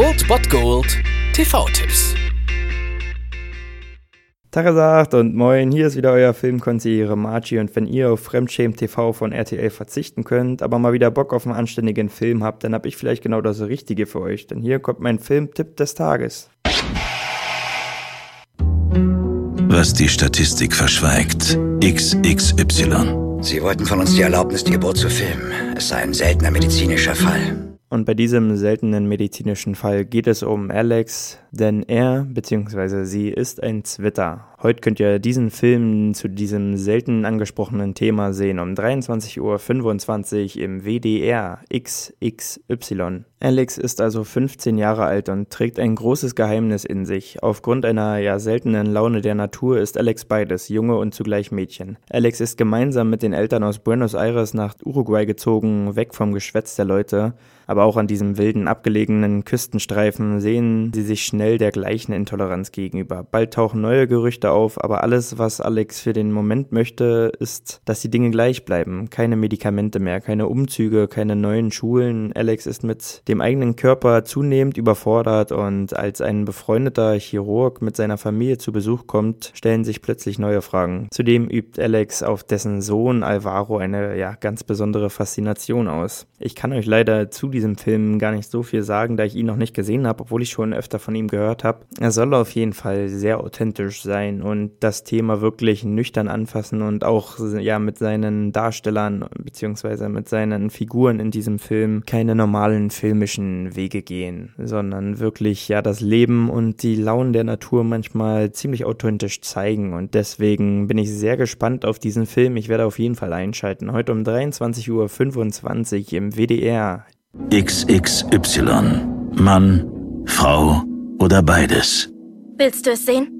Old Bot Gold TV-Tipps. Tagesagt und moin, hier ist wieder euer Filmkonsigliere Margie und wenn ihr auf Fremdschämen TV von RTL verzichten könnt, aber mal wieder Bock auf einen anständigen Film habt, dann hab ich vielleicht genau das Richtige für euch, denn hier kommt mein Filmtipp des Tages. Was die Statistik verschweigt. XXY. Sie wollten von uns die Erlaubnis, die Geburt zu filmen. Es sei ein seltener medizinischer Fall. Und bei diesem seltenen medizinischen Fall geht es um Alex, denn er bzw. sie ist ein Zwitter. Heute könnt ihr diesen Film zu diesem selten angesprochenen Thema sehen um 23.25 Uhr im WDR XXY. Alex ist also 15 Jahre alt und trägt ein großes Geheimnis in sich. Aufgrund einer ja seltenen Laune der Natur ist Alex beides, Junge und zugleich Mädchen. Alex ist gemeinsam mit den Eltern aus Buenos Aires nach Uruguay gezogen, weg vom Geschwätz der Leute. Aber auch an diesem wilden, abgelegenen Küstenstreifen sehen sie sich schnell der gleichen Intoleranz gegenüber. Bald tauchen neue Gerüchte auf, aber alles, was Alex für den Moment möchte, ist, dass die Dinge gleich bleiben. Keine Medikamente mehr, keine Umzüge, keine neuen Schulen. Alex ist mit dem eigenen Körper zunehmend überfordert und als ein befreundeter Chirurg mit seiner Familie zu Besuch kommt, stellen sich plötzlich neue Fragen. Zudem übt Alex auf dessen Sohn Alvaro eine ja ganz besondere Faszination aus. Ich kann euch leider zu diesem Film gar nicht so viel sagen, da ich ihn noch nicht gesehen habe, obwohl ich schon öfter von ihm gehört habe. Er soll auf jeden Fall sehr authentisch sein und das Thema wirklich nüchtern anfassen und auch ja mit seinen Darstellern bzw. mit seinen Figuren in diesem Film keine normalen filmischen Wege gehen, sondern wirklich ja das Leben und die Launen der Natur manchmal ziemlich authentisch zeigen und deswegen bin ich sehr gespannt auf diesen Film. Ich werde auf jeden Fall einschalten. Heute um 23.25 Uhr im WDR. XXY. Mann, Frau oder beides. Willst du es sehen?